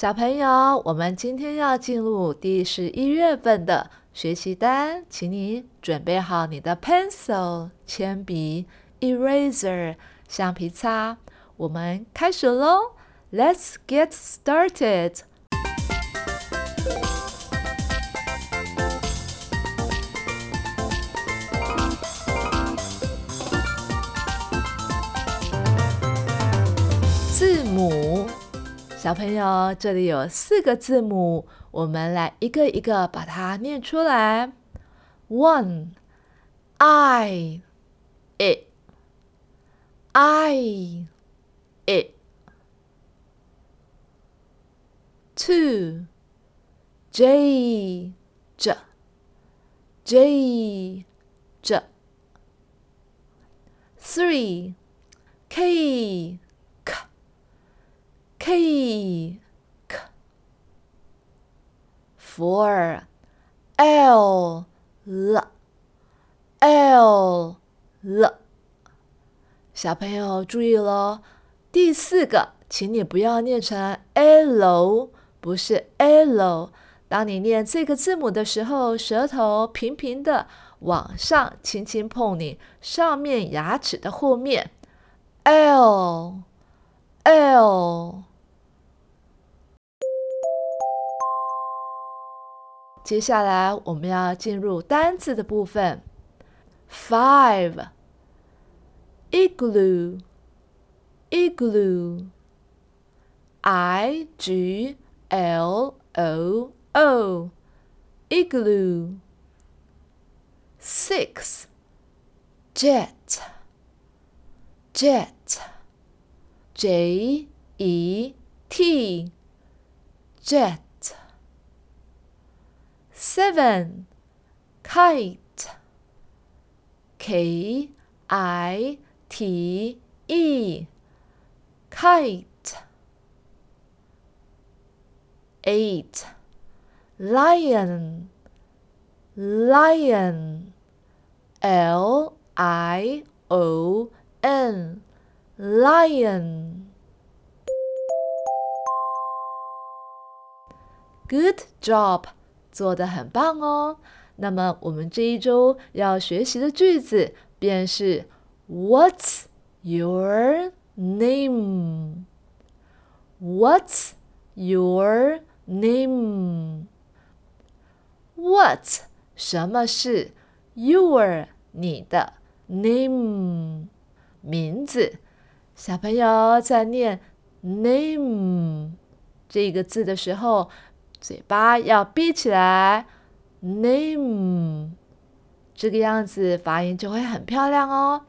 小朋友，我们今天要进入第十一月份的学习单，请你准备好你的 pencil 铅笔、eraser 橡皮擦，我们开始喽！Let's get started。字母，小朋友，这里有四个字母，我们来一个一个把它念出来。One, I, it, I, it. Two, J, J, J, J. Three, K, K, K. Four, L, L, L, L. 小朋友注意喽，第四个，请你不要念成 L，不是 L。当你念这个字母的时候，舌头平平的往上，轻轻碰你上面牙齿的后面，L, L。接下来我们要进入单字的部分。Five, igloo, igloo, I G L O O, igloo. Six, jet, jet, J E T, jet. Seven, kite, K I T E, kite. Eight, lion, lion, L I O N, lion. Good job. 做的很棒哦。那么我们这一周要学习的句子便是 What's your name? What's your name? What 什么是 your 你的 name 名字？小朋友在念 name 这个字的时候。嘴巴要闭起来，name，这个样子发音就会很漂亮哦。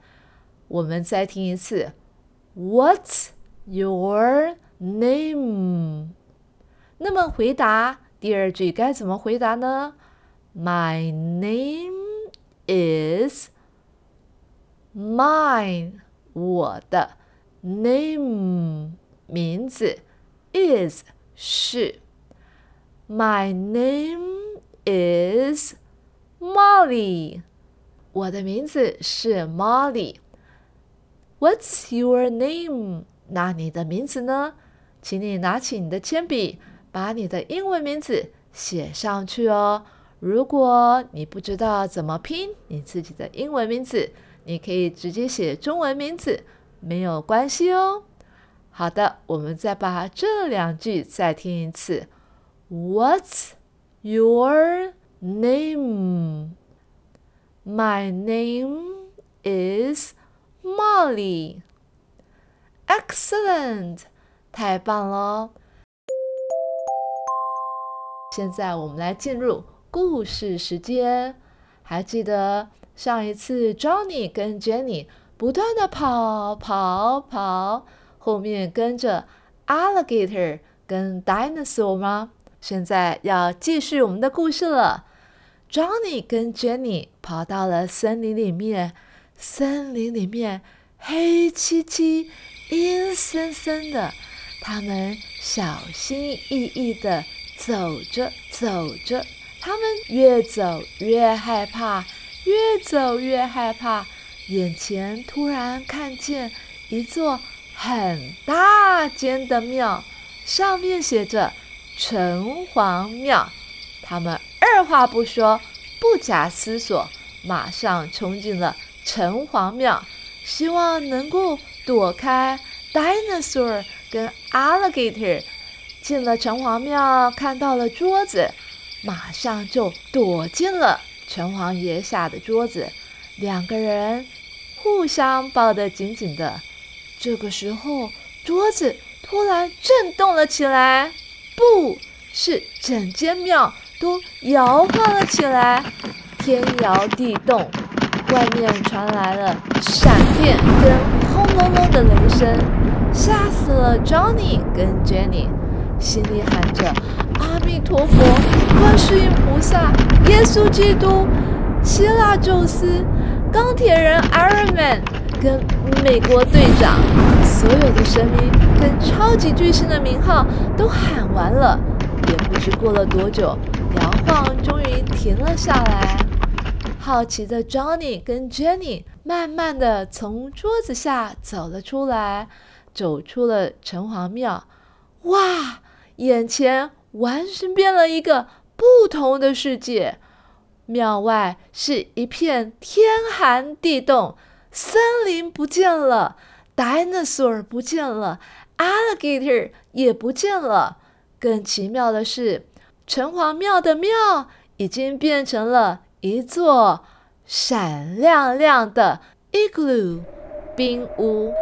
我们再听一次，What's your name？那么回答第二句该怎么回答呢？My name is mine，我的 name 名字 is 是。My name is Molly。我的名字是 Molly。What's your name？那你的名字呢？请你拿起你的铅笔，把你的英文名字写上去哦。如果你不知道怎么拼你自己的英文名字，你可以直接写中文名字，没有关系哦。好的，我们再把这两句再听一次。What's your name? My name is Molly. Excellent，太棒了！现在我们来进入故事时间。还记得上一次 Johnny 跟 Jenny 不断的跑跑跑，后面跟着 Alligator 跟 Dinosaur 吗？ 现在要继续我们的故事了。Johnny 跟 Jenny 跑到了森林里面，森林里面黑漆漆、阴森森的。他们小心翼翼的走着走着，他们越走越害怕，越走越害怕。眼前突然看见一座很大间的庙。上面写着“城隍庙”。他们二话不说，不假思索，马上冲进了城隍庙，希望能够躲开 dinosaur 跟 alligator。进了城隍庙，看到了桌子，马上就躲进了城隍爷下的桌子。两个人互相抱得紧紧的。这个时候，桌子突然震动了起来，不是整间庙都摇晃了起来，天摇地动，外面传来了闪电跟轰隆隆的雷声，吓死了 Johnny 跟 Jenny，心里喊着阿弥陀佛、观世音菩萨、耶稣基督、希腊宙斯、钢铁人 Iron Man。跟美国队长，所有的神明跟超级巨星的名号都喊完了，也不知过了多久，摇晃终于停了下来。好奇的 Johnny 跟 Jenny 慢慢的从桌子下走了出来，走出了城隍庙。哇，眼前完全变了一个不同的世界，庙外是一片天寒地冻。森林不见了，dinosaur 不见了，alligator 也不见了。更奇妙的是，城隍庙的庙已经变成了一座闪亮亮的 igloo 冰屋。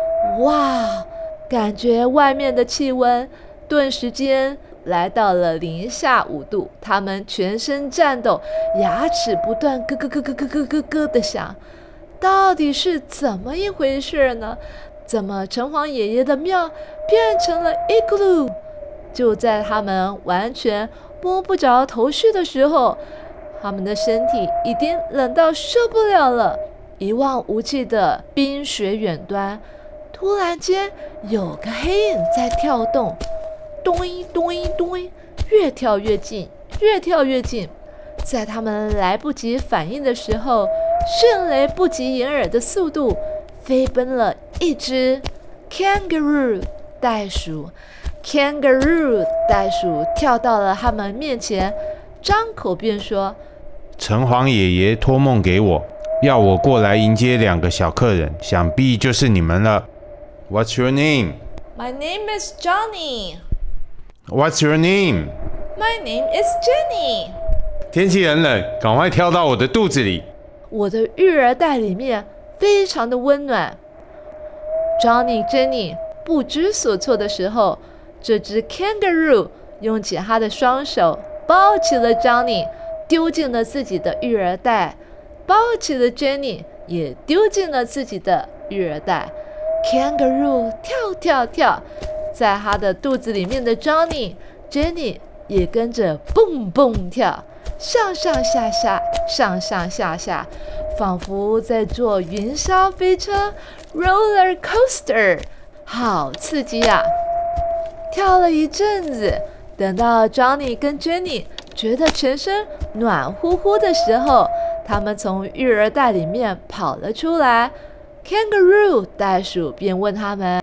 哇，感觉外面的气温顿时间来到了零下五度，他们全身颤抖，牙齿不断咯咯咯咯咯咯咯咯的响。到底是怎么一回事呢？怎么城隍爷爷的庙变成了 igloo？就在他们完全摸不着头绪的时候，他们的身体已经冷到受不了了。一望无际的冰雪远端，突然间有个黑影在跳动，咚咚咚，越跳越近，越跳越近。在他们来不及反应的时候，迅雷不及掩耳的速度，飞奔了一只 kangaroo 袋鼠。kangaroo 袋鼠跳到了他们面前，张口便说：“城隍爷爷托梦给我，要我过来迎接两个小客人，想必就是你们了。What's your name? My name is Johnny. What's your name? My name is Jenny. 天气很冷，赶快跳到我的肚子里。我的育儿袋里面非常的温暖。Johnny、Jenny 不知所措的时候，这只 kangaroo 用起它的双手抱起了 Johnny，丢进了自己的育儿袋，抱起了 Jenny，也丢进了自己的育儿袋。Kangaroo 跳跳跳，在它的肚子里面的 Johnny、Jenny 也跟着蹦蹦跳。上上下下，上上下下，仿佛在坐云霄飞车 （roller coaster），好刺激呀！跳了一阵子，等到 Johnny 跟 Jenny 觉得全身暖乎乎的时候，他们从育儿袋里面跑了出来。Kangaroo 袋鼠便问他们：“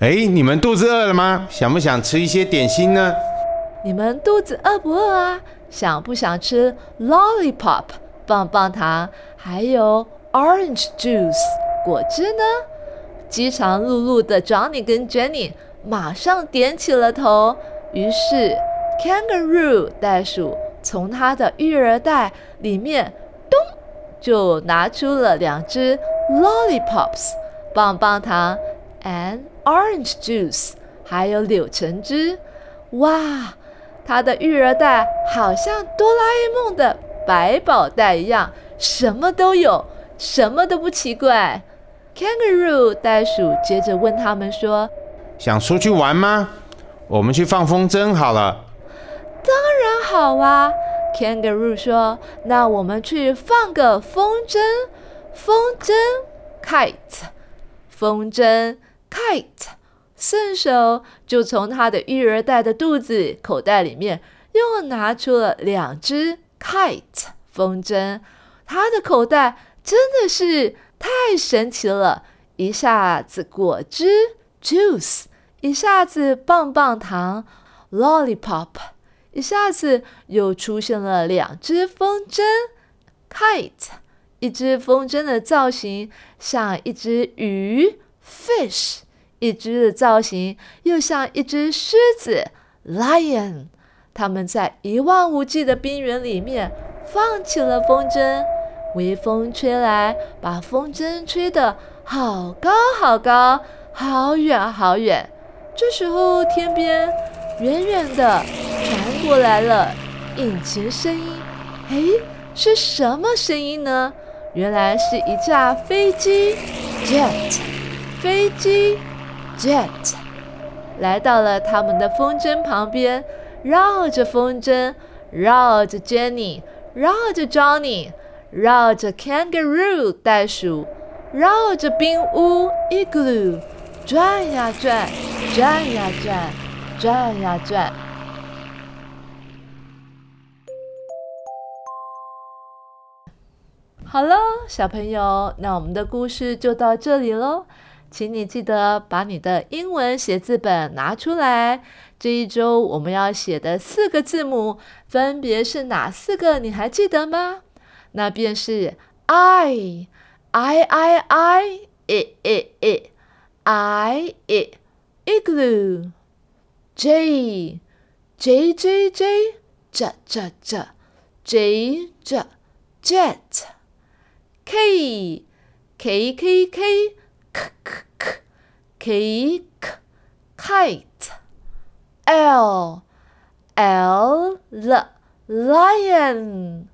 哎，你们肚子饿了吗？想不想吃一些点心呢？”你们肚子饿不饿啊？想不想吃 lollipop 棒棒糖，还有 orange juice 果汁呢？饥肠辘辘的 Johnny 跟 Jenny 马上点起了头。于是 Kangaroo 袋鼠从它的育儿袋里面咚就拿出了两只 lollipops 棒棒糖 and orange juice，还有柳橙汁。哇！他的育儿袋好像哆啦 A 梦的百宝袋一样，什么都有，什么都不奇怪。Kangaroo 袋鼠接着问他们说：“想出去玩吗？我们去放风筝好了。”“当然好啊。”Kangaroo 说：“那我们去放个风筝，风筝 kite，风筝 kite。”顺手就从他的育儿袋的肚子口袋里面又拿出了两只 kite 风筝。他的口袋真的是太神奇了，一下子果汁 juice，一下子棒棒糖 lollipop。一下子又出现了两只风筝，kite。一只风筝的造型像一只鱼，fish；一只的造型又像一只狮子，lion。他们在一望无际的冰原里面放起了风筝，微风吹来，把风筝吹得好高好高，好远好远。这时候，天边远远的传过来了引擎声音。诶，是什么声音呢？原来是一架飞机，jet，飞机，jet，来到了他们的风筝旁边，绕着风筝，绕着 Jenny，绕着 Johnny，绕着 Kangaroo 袋鼠，绕着冰屋 Igloo，转呀转，转呀转，转呀转。好了，小朋友，那我们的故事就到这里喽。请你记得把你的英文写字本拿出来。这一周我们要写的四个字母分别是哪四个？你还记得吗？那便是 I I I I I I I I I igloo J J J J J J J J J Jet K K K K K K kite L L L lion。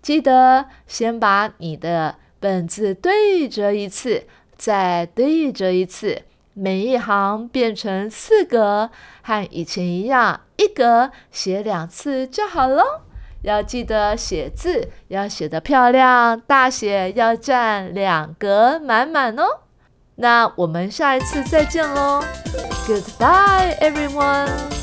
记得先把你的本子对折一次，再对折一次，每一行变成四格，和以前一样，一格写两次就好了。要记得写字，要写得漂亮，大写要占两格满满哦。那我们下一次再见喽，Goodbye everyone。